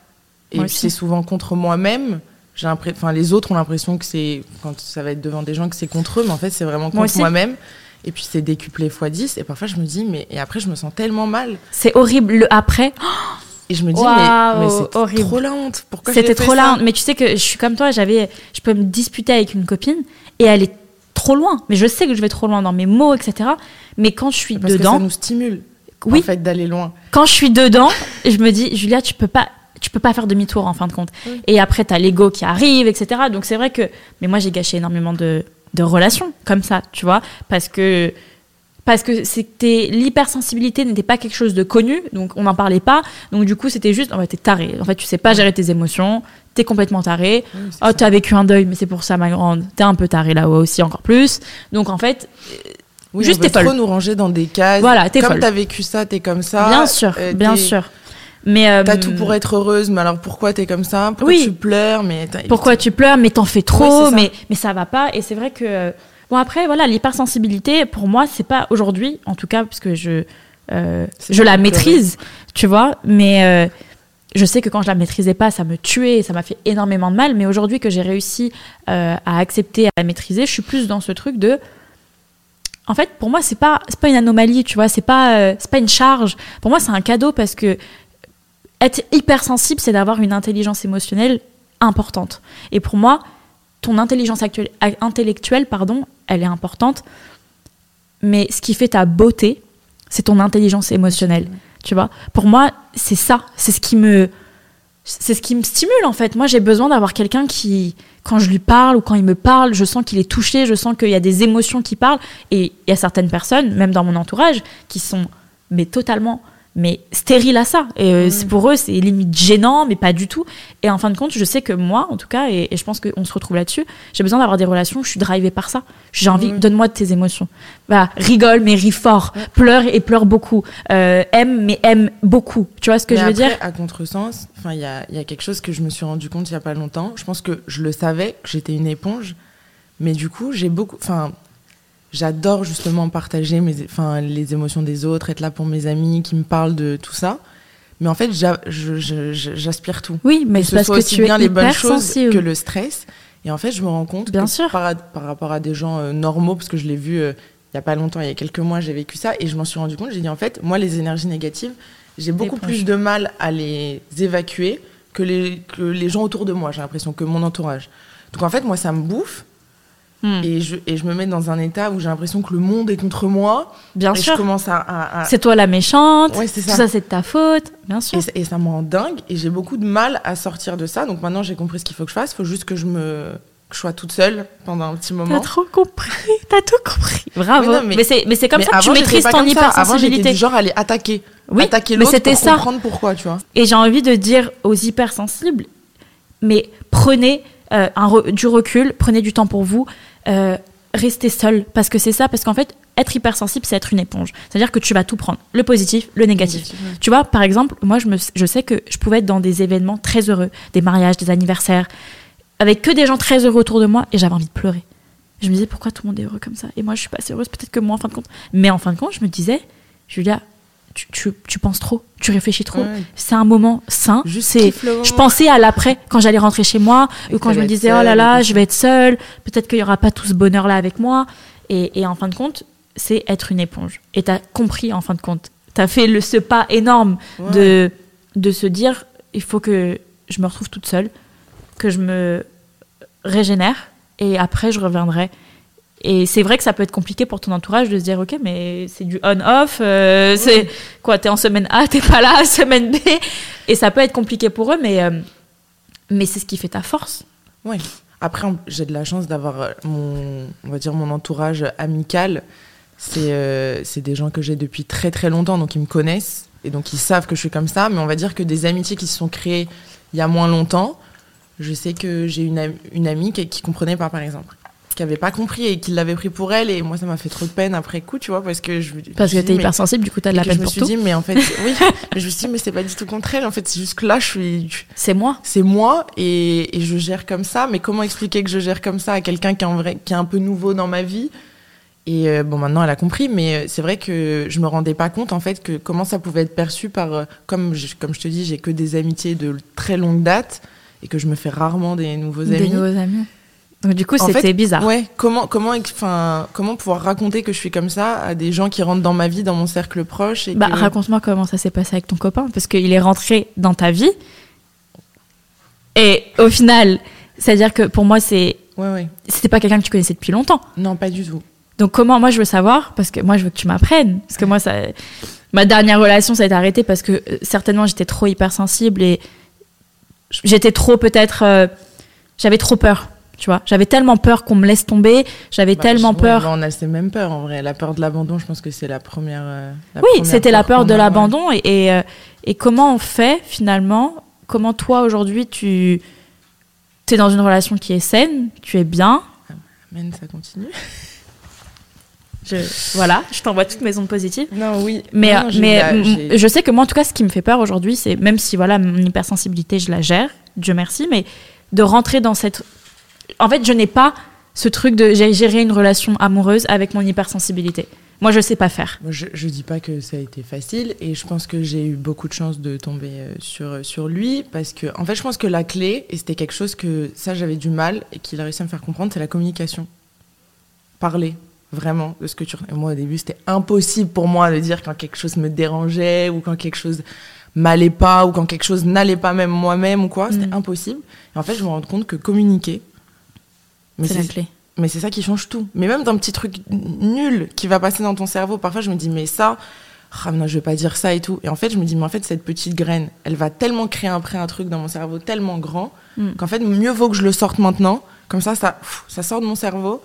Et puis c'est souvent contre moi-même. J'ai enfin, les autres ont l'impression que c'est quand ça va être devant des gens que c'est contre eux, mais en fait c'est vraiment contre moi-même. Et puis c'est décuplé x 10 et parfois je me dis mais et après je me sens tellement mal C'est horrible. Le après, [gasps] et je me dis Waouh, mais, mais c'est horrible. trop la honte. Pourquoi C'était trop ça là. Mais tu sais que je suis comme toi, j'avais, je peux me disputer avec une copine et elle est trop loin. Mais je sais que je vais trop loin dans mes mots, etc. Mais quand je suis Parce que ça dedans, nous stimule oui, en fait d'aller loin. quand je suis dedans, [laughs] je me dis, Julia, tu peux pas, tu peux pas faire demi-tour en fin de compte. Oui. Et après, t'as l'ego qui arrive, etc. Donc c'est vrai que, mais moi j'ai gâché énormément de, de relations comme ça, tu vois, parce que parce que c'était l'hypersensibilité n'était pas quelque chose de connu, donc on n'en parlait pas. Donc du coup, c'était juste, en fait, t'es taré. En fait, tu sais pas gérer tes émotions, t'es complètement taré. Oui, Oh, t'as vécu un deuil, mais c'est pour ça, ma grande. T'es un peu taré là-haut aussi, encore plus. Donc en fait, Oui, juste t'es folle. trop nous ranger dans des cases. Voilà, t'es Comme t'as vécu ça, t'es comme ça. bien sûr, euh, bien sûr. Mais euh, T'as tout pour être heureuse, mais alors pourquoi t'es comme ça? Pourquoi Oui. tu pleures Mais pourquoi tu pleures, mais t'en fais trop, mais, mais ça va pas. Et c'est vrai que. Bon, après, voilà, l'hypersensibilité, pour moi, c'est pas aujourd'hui, en tout cas, parce que je, euh, je la maîtrise, tu vois, mais euh, je sais que quand je la maîtrisais pas, ça me tuait, ça m'a fait énormément de mal. Mais aujourd'hui, que j'ai réussi euh, à accepter, à la maîtriser, je suis plus dans ce truc de. En fait, pour moi, c'est pas, c'est pas une anomalie, tu vois, c'est pas, c'est pas une charge. Pour moi, c'est un cadeau parce que être hypersensible, c'est d'avoir une intelligence émotionnelle importante. Et pour moi, ton intelligence intellectuelle, pardon, elle est importante. Mais ce qui fait ta beauté, c'est ton intelligence émotionnelle. Tu vois Pour moi, c'est ça. C'est ce qui me. C'est ce qui me stimule en fait. Moi, j'ai besoin d'avoir quelqu'un qui, quand je lui parle ou quand il me parle, je sens qu'il est touché, je sens qu'il y a des émotions qui parlent. Et il y a certaines personnes, même dans mon entourage, qui sont mais totalement mais stériles à ça. Et euh, c'est- pour eux, c'est limite gênant, mais pas du tout. Et en fin de compte, je sais que moi, en tout cas, et, et je pense qu'on se retrouve là-dessus, j'ai besoin d'avoir des relations, je suis drivée par ça. J'ai envie, Mhm. donne-moi de tes émotions. Bah, rigole, mais ris fort. Pleure et pleure beaucoup. Euh, aime, mais aime beaucoup. Tu vois ce que Mais je veux après, dire À contresens, il y a, y a quelque chose que je me suis rendu compte il y a pas longtemps. Je pense que je le savais, que j'étais une éponge, mais du coup, j'ai beaucoup. Enfin, j'adore justement partager mes, enfin, les émotions des autres, être là pour mes amis qui me parlent de tout ça. Mais en fait, j'aspire tout. Oui, mais c'est ce parce soit que aussi tu es bien les bonnes choses sensible. que le stress. Et en fait, je me rends compte Bien que sûr. Par, par rapport à des gens euh, normaux, parce que je l'ai vu euh, il y a pas longtemps, il y a quelques mois, j'ai vécu ça et je m'en suis rendu compte. J'ai dit en fait, moi, les énergies négatives, j'ai beaucoup plus de mal à les évacuer que les, que les gens autour de moi. J'ai l'impression que mon entourage. Donc en fait, moi, ça me bouffe Hmm. et, je, et je me mets dans un état où j'ai l'impression que le monde est contre moi. Bien et sûr. je commence à. à- à- C'est toi la méchante. Ouais, c'est Tout ça. ça, c'est de ta faute. Bien sûr. Et, ça- et ça me rend dingue et j'ai beaucoup de mal à sortir de ça. Donc maintenant, j'ai compris ce qu'il faut que je fasse. Il faut juste que je me que je sois toute seule pendant un petit T'as moment. trop compris, t'as tout compris. Bravo. Mais non, mais mais- c'est mais c'est comme Mais ça que tu avant, maîtrises ton ça. Avant, hypersensibilité. du genre à aller attaquer. Oui, attaquer l'autre c'était pour ça. comprendre pourquoi, tu vois. Et j'ai envie de dire aux hypersensibles, mais prenez euh, un re- du recul, prenez du temps pour vous, euh, restez seul, parce que c'est ça, parce qu'en fait, être hypersensible, c'est être une éponge. C'est-à-dire que tu vas tout prendre, le positif, le négatif. Tu vois, par exemple, moi, je, me, je sais que je pouvais être dans des événements très heureux, des mariages, des anniversaires, avec que des gens très heureux autour de moi, et j'avais envie de pleurer. Je me disais, pourquoi tout le monde est heureux comme ça? Et moi, je suis pas assez heureuse, peut-être que moi, en fin de compte. Mais en fin de compte, je me disais, Julia, tu, tu, tu penses trop, tu réfléchis trop. C'est un moment sain. Juste c'est je pensais à l'après, quand j'allais rentrer chez moi, ou quand je me disais, oh là là, je vais être seule, peut-être qu'il n'y aura pas tout ce bonheur-là avec moi. Et, et en fin de compte, c'est être une éponge. Et tu as compris, en fin de compte. Tu as fait le, ce pas énorme Ouais. de, de se dire, il faut que je me retrouve toute seule, que je me régénère, et après, je reviendrai. Et c'est vrai que ça peut être compliqué pour ton entourage de se dire, ok, mais c'est du on-off, euh, c'est quoi, t'es en semaine A, t'es pas là, [laughs] semaine B, et ça peut être compliqué pour eux, mais, euh, mais c'est ce qui fait ta force. Ouais. Après, j'ai de la chance d'avoir euh, mon, on va dire, mon entourage amical. C'est euh, des gens que j'ai depuis très très longtemps, donc ils me connaissent et donc ils savent que je suis comme ça. Mais on va dire que des amitiés qui se sont créées il y a moins longtemps, je sais que j'ai une, am- une amie qui, qui comprenait pas, par exemple, qui avait pas compris et qui l'avait pris pour elle. Et moi, ça m'a fait trop de peine après coup, tu vois, parce que je Parce je que t'es dis, mais- hypersensible, du coup t'as de la peine je me pour suis tout. dit, mais en fait, [laughs] oui, mais je me suis dit, mais c'est pas du tout contre elle. En fait, c'est juste que là, je suis, C'est moi. c'est moi et, et je gère comme ça. Mais comment expliquer que je gère comme ça à quelqu'un qui est, en vrai, qui est un peu nouveau dans ma vie? Et euh, bon, maintenant, elle a compris, mais euh, c'est vrai que je me rendais pas compte en fait que comment ça pouvait être perçu par, euh, comme je, comme je te dis, j'ai que des amitiés de très longue date et que je me fais rarement des nouveaux Des amis. nouveaux amis. Donc du coup c'était bizarre. Ouais, comment, comment, enfin, comment pouvoir raconter que je suis comme ça à des gens qui rentrent dans ma vie, dans mon cercle proche et Bah, que- raconte-moi comment ça s'est passé avec ton copain, parce qu'il est rentré dans ta vie. Et au final, c'est-à-dire que pour moi, c'est Ouais, ouais. c'était pas quelqu'un que tu connaissais depuis longtemps. Non, pas du tout. Donc comment, moi je veux savoir, parce que moi je veux que tu m'apprennes, parce que moi ça, ma dernière relation ça a été arrêté parce que euh, certainement j'étais trop hypersensible et j'étais trop peut-être, euh, j'avais trop peur, tu vois, j'avais tellement peur qu'on me laisse tomber, j'avais Bah, tellement je- peur. on a ces mêmes peurs en vrai. La peur de l'abandon, je pense que c'est la première. euh, la oui, c'était la peur de ouais. l'abandon et, et, euh, et comment on fait finalement, comment toi aujourd'hui tu es dans une relation qui est saine, tu es bien, Amen, ça continue. je, voilà, je t'envoie toutes mes ondes positives. Non, oui. Mais, Non, mais m- j'ai- je sais que moi, en tout cas, ce qui me fait peur aujourd'hui, c'est même si voilà, mon hypersensibilité, je la gère, Dieu merci, mais de rentrer dans cette. En fait, je n'ai pas ce truc de j'ai géré une relation amoureuse avec mon hypersensibilité. Moi, je sais pas faire. Je, je dis pas que ça a été facile et je pense que j'ai eu beaucoup de chance de tomber euh, sur, sur lui parce que, en fait, je pense que la clé, et c'était quelque chose que ça j'avais du mal et qu'il a réussi à me faire comprendre, c'est la communication. Parler vraiment de ce que tu. et Moi, au début, c'était impossible pour moi de dire quand quelque chose me dérangeait ou quand quelque chose m'allait pas ou quand quelque chose n'allait pas même moi-même ou quoi. C'était Mm. impossible. Et en fait, je me rends compte que communiquer. Mais C'est la clé. mais c'est ça qui change tout. Mais même d'un petit truc nul qui va passer dans ton cerveau, parfois je me dis, mais ça, ah non, je vais pas dire ça et tout. Et en fait, je me dis, mais en fait, cette petite graine, elle va tellement créer après un truc dans mon cerveau tellement grand Mm. qu'en fait, mieux vaut que je le sorte maintenant. Comme ça, ça, ça sort de mon cerveau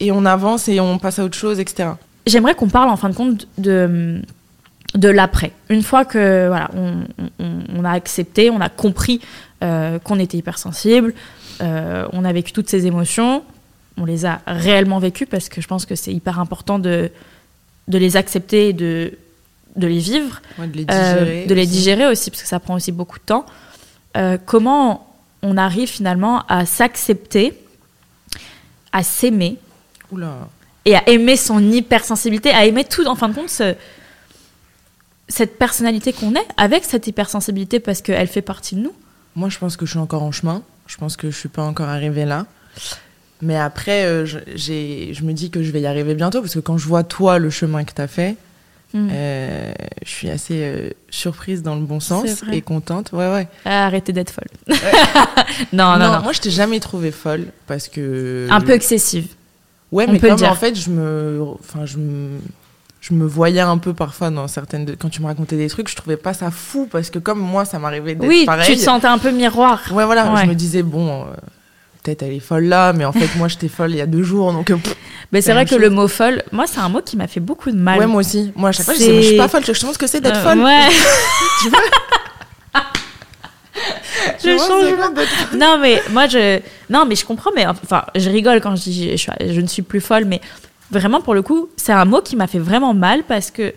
et on avance et on passe à autre chose, etc. J'aimerais qu'on parle en fin de compte de, de l'après. Une fois que voilà, on, on- on a accepté, on a compris euh, qu'on était hypersensible, euh, on a vécu toutes ces émotions, on les a réellement vécues parce que je pense que c'est hyper important de, de les accepter et de, de les vivre, Ouais, de les euh, digérer. de les aussi. digérer aussi parce que ça prend aussi beaucoup de temps. Euh, comment on arrive finalement à s'accepter, à s'aimer et à aimer son hypersensibilité, à aimer tout, en fin de compte, ce- cette personnalité qu'on est avec cette hypersensibilité parce qu'elle fait partie de nous? Moi, je pense que je suis encore en chemin. Je pense que je suis pas encore arrivée là. Mais après, euh, je, me dis que je vais y arriver bientôt parce que quand je vois toi le chemin que tu as fait, Mm. euh, je suis assez euh, surprise dans le bon sens et contente. Ouais, ouais. Arrêtez d'être folle. [laughs] non, non, non. moi, je t'ai jamais trouvée folle parce que. Un peu excessive. Ouais, on mais peut comme dire. en fait, je me, enfin, je me, je me voyais un peu parfois dans certaines, de- quand tu me racontais des trucs, je trouvais pas ça fou parce que comme moi, ça m'arrivait d'être Oui, pareil. tu te sentais un peu miroir. Ouais, voilà, Ouais. je me disais bon, euh, peut-être elle est folle là, mais en fait, moi, j'étais folle il y a deux jours, donc. euh, pff. Mais C'est vrai que chose. le mot folle, moi, c'est un mot qui m'a fait beaucoup de mal. Ouais, moi aussi. Moi, à chaque fois, je disais, suis pas folle, je sais ce que c'est d'être Euh, folle. Ouais. [laughs] Tu vois [laughs] Tu Je vois, change c'est quoi d'être folle non mais moi je non mais je comprends mais enfin je rigole quand je dis je ne suis plus folle mais vraiment pour le coup c'est un mot qui m'a fait vraiment mal parce que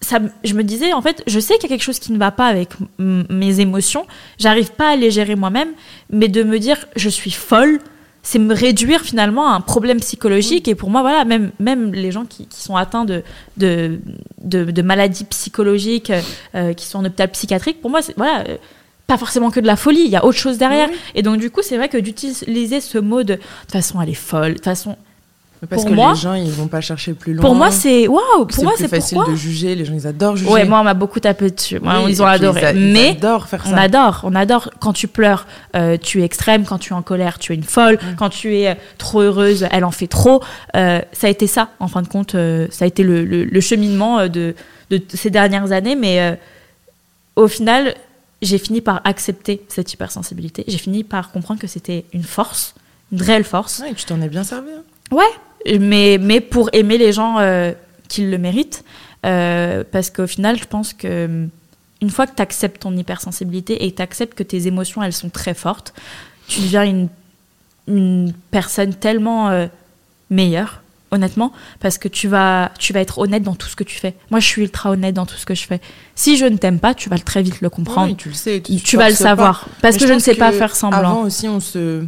ça me- je me disais en fait je sais qu'il y a quelque chose qui ne va pas avec mes émotions j'arrive pas à les gérer moi-même mais de me dire je suis folle c'est me réduire finalement à un problème psychologique et pour moi voilà même même les gens qui, qui sont atteints de de, de, de maladies psychologiques euh, qui sont en hôpital psychiatrique pour moi c'est voilà euh, pas forcément que de la folie il y a autre chose derrière Oui. et donc du coup c'est vrai que d'utiliser ce mot de de toute façon elle est folle de toute façon Parce Pour que moi- les gens, ils vont pas chercher plus loin. pour moi c'est waouh pour moi c'est facile pourquoi de juger. Les gens, ils adorent juger. ouais moi on m'a beaucoup tapé dessus Moi, Oui, ils ont et adoré ils a- ils mais adorent faire on ça. adore, on adore. Quand tu pleures, euh, tu es extrême. Quand tu es en colère, tu es une folle. Quand tu es euh, trop heureuse, elle en fait trop. Euh, ça a été ça, en fin de compte. euh, ça a été le, le- le cheminement de, de ces dernières années. Mais au final, j'ai fini par accepter cette hypersensibilité. J'ai fini par comprendre que c'était une force, une réelle force. Ouais, tu t'en es bien servi. hein. Ouais, mais, mais pour aimer les gens euh, qui le méritent. Euh, parce qu'au final, je pense que hum, une fois que tu acceptes ton hypersensibilité et que tu acceptes que tes émotions, elles sont très fortes, tu deviens une, une personne tellement euh, meilleure, honnêtement, parce que tu vas, tu vas être honnête dans tout ce que tu fais. Moi, je suis ultra honnête dans tout ce que je fais. Si je ne t'aime pas, tu vas le très vite le comprendre. Oui, tu le sais. tu vas le forces pas. savoir. Parce Mais que je ne sais pas faire semblant. Avant aussi, on se.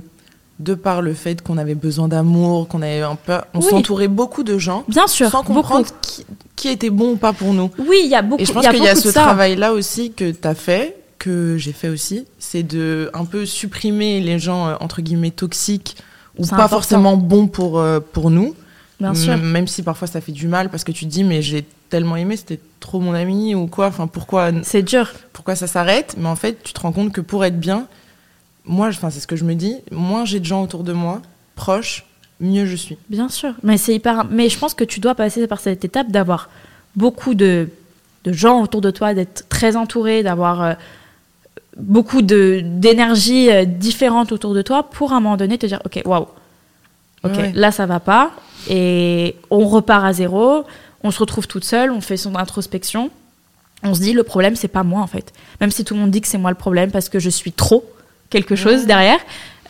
De par le fait qu'on avait besoin d'amour, qu'on avait un peu. On Oui. s'entourait beaucoup de gens Bien sûr, sans comprendre qui, qui était bon ou pas pour nous. Oui, il y a beaucoup. Et je pense qu'il y a ce travail-là aussi que tu as fait, que j'ai fait aussi, c'est de un peu supprimer les gens, euh, entre guillemets, toxiques ou pas important. forcément bons pour, euh, pour nous. Bien sûr. Même si parfois ça fait du mal parce que tu te dis, mais j'ai tellement aimé, c'était trop mon ami ou quoi. Enfin, pourquoi, C'est dur. pourquoi ça s'arrête? Mais en fait, tu te rends compte que pour être bien, moi, enfin, c'est ce que je me dis, moins j'ai de gens autour de moi, proches, mieux je suis. Bien sûr, mais c'est hyper. Mais je pense que tu dois passer par cette étape d'avoir beaucoup de, de gens autour de toi, d'être très entouré, d'avoir euh, beaucoup d'énergie euh, différente autour de toi pour à un moment donné te dire ok waouh, ok Ouais. là ça va pas. Et on repart à zéro, on se retrouve toute seule, on fait son introspection, on se dit le problème c'est pas moi en fait, même si tout le monde dit que c'est moi le problème parce que je suis trop quelque chose Ouais. derrière.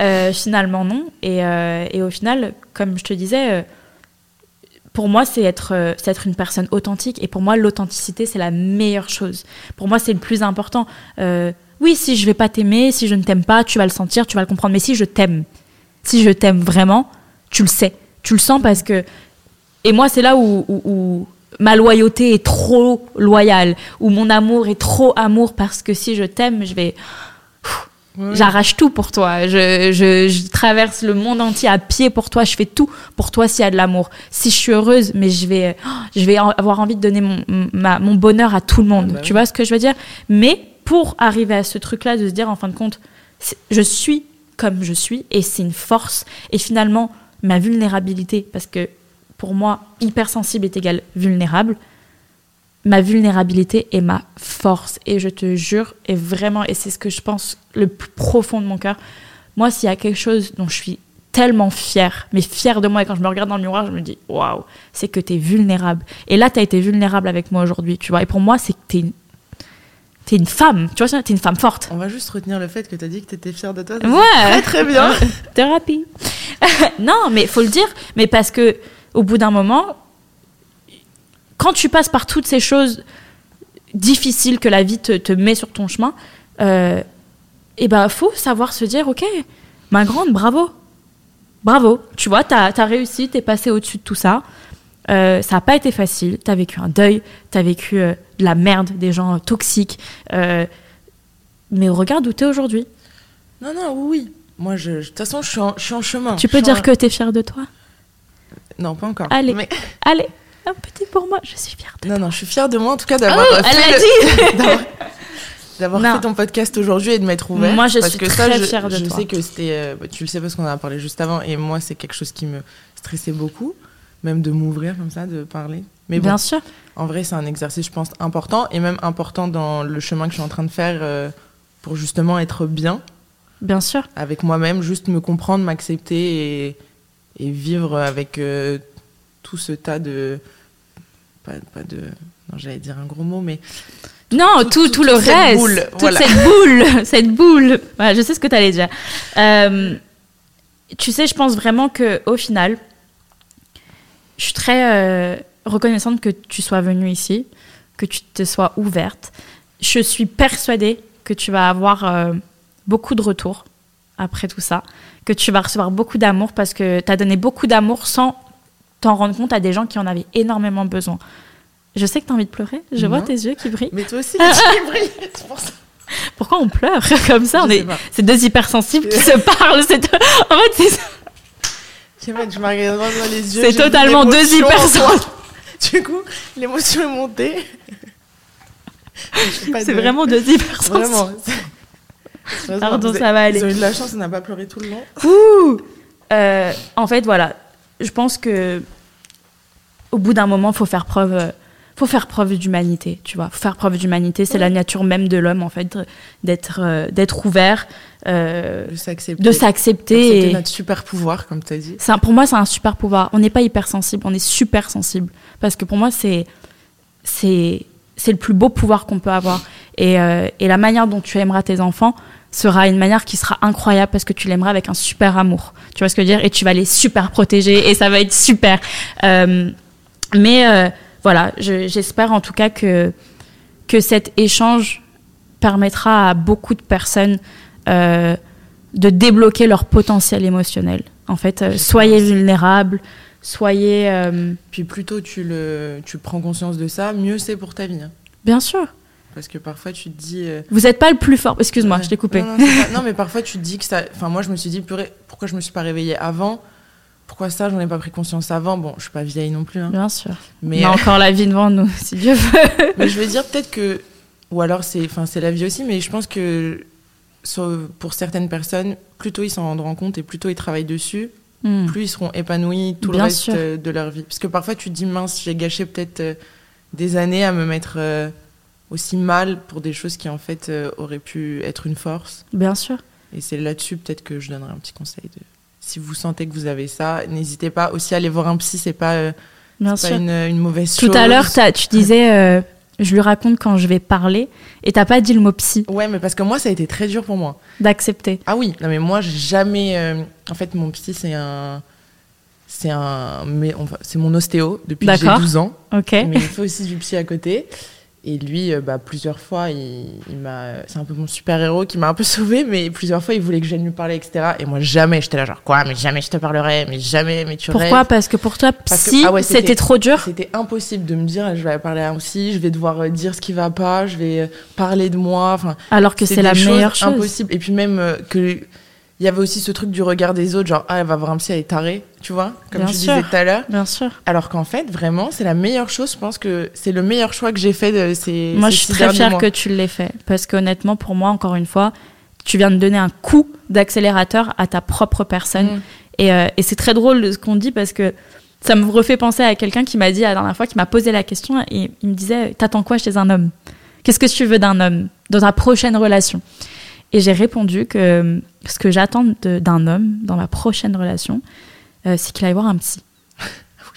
Euh, finalement non. Et, euh, et au final comme je te disais euh, pour moi c'est être c'est être une personne authentique. Et pour moi l'authenticité c'est la meilleure chose. Pour moi c'est le plus important. Euh, oui si je vais pas t'aimer si je ne t'aime pas tu vas le sentir tu vas le comprendre. Mais si je t'aime si je t'aime vraiment tu le sais. Tu le sens parce que et moi c'est là où, où- où ma loyauté est trop loyale où mon amour est trop amour parce que si je t'aime je vais J'arrache tout pour toi. Je, je, je traverse le monde entier à pied pour toi. Je fais tout pour toi s'il y a de l'amour. Si je suis heureuse, mais je vais, oh, je vais avoir envie de donner mon, ma- mon bonheur à tout le monde. Ah bah tu vois ce que je veux dire? Mais pour arriver à ce truc-là, de se dire en fin de compte, je suis comme je suis et c'est une force. Et finalement, ma vulnérabilité, parce que pour moi, hypersensible est égal vulnérable ma vulnérabilité est ma force. Et je te jure, et vraiment, et c'est ce que je pense le plus profond de mon cœur, moi, s'il y a quelque chose dont je suis tellement fière, mais fière de moi. Et quand je me regarde dans le miroir, je me dis, waouh, c'est que tu es vulnérable. Et là, tu as été vulnérable avec moi aujourd'hui, tu vois. Et pour moi, c'est que tu es une t'es une femme, tu vois, t'es une femme forte. On va juste retenir le fait que t'as dit que t'étais fière de toi. Ouais. Très très bien. [laughs] Thérapie. [laughs] non, mais faut le dire, mais parce que au bout d'un moment, quand tu passes par toutes ces choses difficiles que la vie te, te met sur ton chemin, euh, et eh ben faut savoir se dire, ok, ma grande, bravo, bravo, tu vois, t'as as réussi, t'es passé au-dessus de tout ça. Euh, ça n'a pas été facile. Tu as vécu un deuil, tu as vécu euh, de la merde, des gens toxiques. Euh, mais regarde où tu es aujourd'hui. Non, non, oui, oui. Moi, de toute façon, je suis, en, je suis en chemin. Tu peux dire que tu es fière de toi? Non, pas encore. Allez, allez, un petit pour moi, je suis fière de non, toi. Non, non, je suis fière de moi, en tout cas, d'avoir oh, fait, [laughs] [laughs] d'avoir fait ton podcast aujourd'hui et de m'être ouvert. Moi, je parce suis que très ça, je, fière de je toi. sais que c'était... Bah, tu le sais parce qu'on en a parlé juste avant, et moi, c'est quelque chose qui me stressait beaucoup même de m'ouvrir comme ça, de parler. Mais Bien sûr. En vrai, c'est un exercice, je pense, important et même important dans le chemin que je suis en train de faire euh, pour justement être bien. Bien sûr. Avec moi-même, juste me comprendre, m'accepter et, et, vivre avec euh, tout ce tas de. Pas, pas de. Non, j'allais dire un gros mot, mais. Non, tout, tout, tout, le reste. Boule, toute voilà. cette boule. [laughs] cette boule. Voilà, je sais ce que tu allais dire. Euh, tu sais, je pense vraiment qu'au final, je suis très euh, reconnaissante que tu sois venue ici, que tu te sois ouverte. Je suis persuadée que tu vas avoir euh, beaucoup de retours après tout ça, que tu vas recevoir beaucoup d'amour parce que tu as donné beaucoup d'amour sans t'en rendre compte à des gens qui en avaient énormément besoin. Je sais que tu as envie de pleurer, je non. vois tes yeux qui brillent. Mais toi aussi, tu brilles, c'est pour ça. Pourquoi on pleure [laughs] comme ça on est... C'est deux hypersensibles qui [laughs] se parlent. C'est... En fait, c'est ça. Je me regarde dans les yeux. C'est totalement deux hypersensibles. [laughs] Du coup, l'émotion est montée. C'est de... vraiment deux hypersensibles. Vraiment. Pardon, ça va aller. Ils ont eu de la chance, on n'a pas pleuré tout le long. Ouh euh, En fait, voilà. Je pense que au bout d'un moment, il faut faire preuve faut faire preuve d'humanité, tu vois. Faut faire preuve d'humanité, c'est la nature même de l'homme en fait, d'être euh, d'être ouvert, euh, de s'accepter, de s'accepter. C'est notre super pouvoir, comme tu as dit. Un, pour moi, c'est un super pouvoir. On n'est pas hypersensible, on est super sensible, parce que pour moi, c'est c'est c'est le plus beau pouvoir qu'on peut avoir. Et, euh, et la manière dont tu aimeras tes enfants sera une manière qui sera incroyable parce que tu l'aimeras avec un super amour. Tu vois ce que je veux dire? Et tu vas les super protéger et ça va être super. Euh, mais euh, voilà, j'espère en tout cas que, que cet échange permettra à beaucoup de personnes euh, de débloquer leur potentiel émotionnel. En fait, soyez vulnérables, soyez... Puis plus tôt tu, le, tu prends conscience de ça, mieux c'est pour ta vie. Hein. Bien sûr. Parce que parfois tu te dis... euh, Vous n'êtes pas le plus fort. Excuse-moi, ouais. je t'ai coupé. Non, non, pas... non, mais parfois tu te dis que ça... Enfin, moi je me suis dit, purée, pourquoi je me suis pas réveillée avant? Pourquoi ça, j'en ai pas pris conscience avant? Bon, je suis pas vieille non plus. Hein. Bien sûr. Mais on a encore la vie devant nous, si Dieu veut. [laughs] mais je veux dire peut-être que, ou alors c'est, enfin la vie aussi, mais je pense que pour certaines personnes, plus tôt ils s'en rendront compte et plus tôt ils travaillent dessus, mm. plus ils seront épanouis tout Bien le reste sûr. de leur vie. Parce que parfois tu te dis mince, j'ai gâché peut-être euh, des années à me mettre euh, aussi mal pour des choses qui en fait euh, auraient pu être une force. Bien sûr. Et c'est là-dessus peut-être que je donnerai un petit conseil de si vous sentez que vous avez ça, n'hésitez pas aussi à aller voir un psy, c'est pas, euh, Bien pas sûr. une, une, mauvaise Tout chose. à l'heure, tu disais, euh, je lui raconte quand je vais parler, et t'as pas dit le mot psy. Ouais, mais parce que moi, ça a été très dur pour moi. D'accepter. Ah oui, non mais moi, j'ai jamais. En fait, mon psy, c'est un. C'est un. Mais enfin, c'est mon ostéo depuis que j'ai 12 ans. Ok. Mais il fait aussi du psy à côté. Et lui, euh, bah, plusieurs fois, il, il m'a, c'est un peu mon super-héros qui m'a un peu [laughs] sauvé, mais plusieurs fois, il voulait que j'aille lui parler, etc. Et moi, jamais, j'étais là, genre, quoi, mais jamais je te parlerai, mais jamais, mais tu Pourquoi rêves. Parce que pour toi, psy, ah ouais, c'était trop dur C'était impossible de me dire, je vais parler à un psy, je vais devoir euh, dire ce qui va pas, je vais euh, parler de moi. Enfin, alors que c'est la meilleure chose. impossible. Et puis même euh, que il y avait aussi ce truc du regard des autres, genre ah elle va voir un psy, elle est tarée, tu vois, comme Bien tu sûr. disais tout à l'heure. Bien sûr. Alors qu'en fait, vraiment, c'est la meilleure chose. Je pense que c'est le meilleur choix que j'ai fait de ces. Moi, ces je suis très fière mois. que tu l'aies fait. Parce qu'honnêtement, pour moi, encore une fois, tu viens de donner un coup d'accélérateur à ta propre personne. Mm. Et, euh, et c'est très drôle ce qu'on dit parce que ça me refait penser à quelqu'un qui m'a dit la dernière fois, qui m'a posé la question et il me disait T'attends quoi chez un homme? Qu'est-ce que tu veux d'un homme dans ta prochaine relation? Et j'ai répondu que ce que j'attends d'un homme dans ma prochaine relation, euh, c'est qu'il aille voir un psy. [laughs]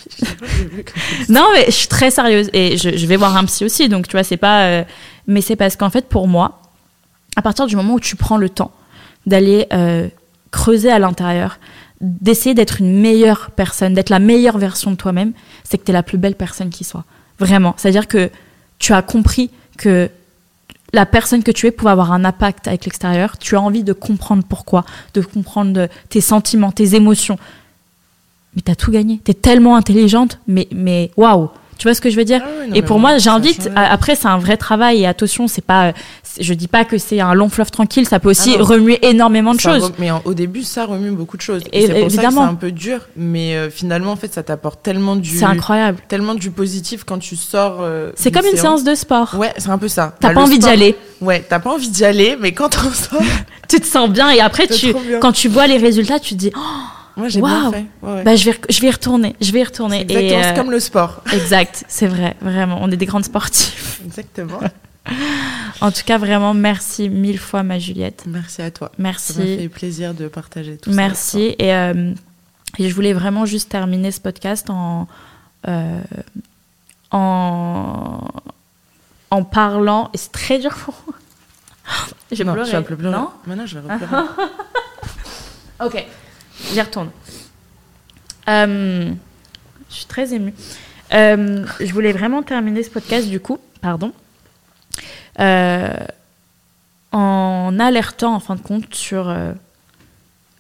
Oui, Non, mais je suis très sérieuse et je, je vais voir un psy aussi. Donc, tu vois, c'est pas. euh, mais c'est parce qu'en fait, pour moi, à partir du moment où tu prends le temps d'aller euh, creuser à l'intérieur, d'essayer d'être une meilleure personne, d'être la meilleure version de toi-même, c'est que tu es la plus belle personne qui soit. Vraiment. C'est-à-dire que tu as compris que la personne que tu es pouvait avoir un impact avec l'extérieur. Tu as envie de comprendre pourquoi, de comprendre tes sentiments, tes émotions. Mais t'as tout gagné. T'es tellement intelligente, mais mais waouh. Tu vois ce que je veux dire Ah non, Et pour moi, j'invite. Après, c'est un vrai travail et attention, c'est pas. Je dis pas que c'est un long fleuve tranquille. Ça peut aussi Ah remuer énormément de Ça choses. Mais en- au début, ça remue beaucoup de choses. Et- Et, c'est pour évidemment. ça que c'est un peu dur. Mais euh, finalement, en fait, ça t'apporte tellement du, C'est incroyable. tellement du positif quand tu sors. euh, C'est comme une séance de sport. Ouais, c'est un peu ça. T'as Bah, pas envie d'y aller. Ouais, t'as pas envie d'y aller, mais quand t'en sors, [laughs] Tu te sens bien et après, tu, quand tu vois les résultats, tu te dis, oh, Moi, j'ai Waouh. bien fait. Ouais, ouais. bah, je vais, je vais y retourner. Je vais y retourner. C'est exactement Et, c'est euh, comme le sport. [laughs] Exact, c'est vrai, vraiment. On est des grandes sportives. [laughs] Exactement. [laughs] En tout cas, vraiment, merci mille fois, ma Juliette. Merci à toi. Ça m'a Merci. fait plaisir de partager tout ça. Merci. Et, euh, et je voulais vraiment juste terminer ce podcast en, euh, en, en parlant. Et c'est très dur pour moi. J'ai pleuré. tu vas plus pleurer. Non? Maintenant, je vais repleurer. Ok, j'y retourne. Euh, je suis très émue. Euh, je voulais vraiment terminer ce podcast du coup, pardon, euh, en alertant en fin de compte sur,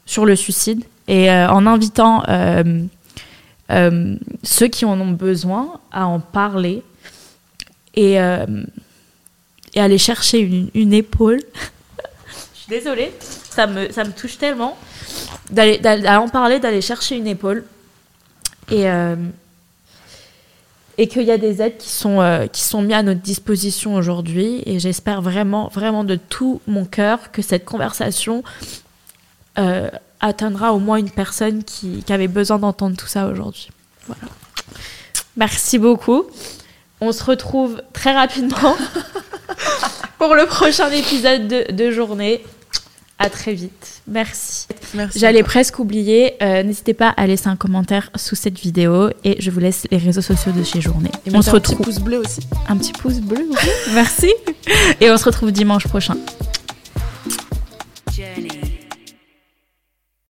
sur le suicide et en invitant ceux qui en ont besoin à en parler et, et aller chercher une épaule. Désolée, ça me, ça me touche tellement d'aller parler, d'aller chercher une épaule et euh, et qu'il y a des aides qui sont euh, qui sont mises à notre disposition aujourd'hui et j'espère vraiment vraiment de tout mon cœur que cette conversation euh, atteindra au moins une personne qui, avait besoin d'entendre tout ça aujourd'hui. Voilà. Merci beaucoup. On se retrouve très rapidement [laughs] pour le prochain épisode de, de journée. À très vite. Merci. Merci. J'allais presque oublier. euh, N'hésitez pas à laisser un commentaire sous cette vidéo et je vous laisse les réseaux sociaux de chez Journée. Et on se un petit retrouve. pouce bleu aussi. Un petit pouce bleu. oui. [laughs] Merci. Et on se retrouve dimanche prochain.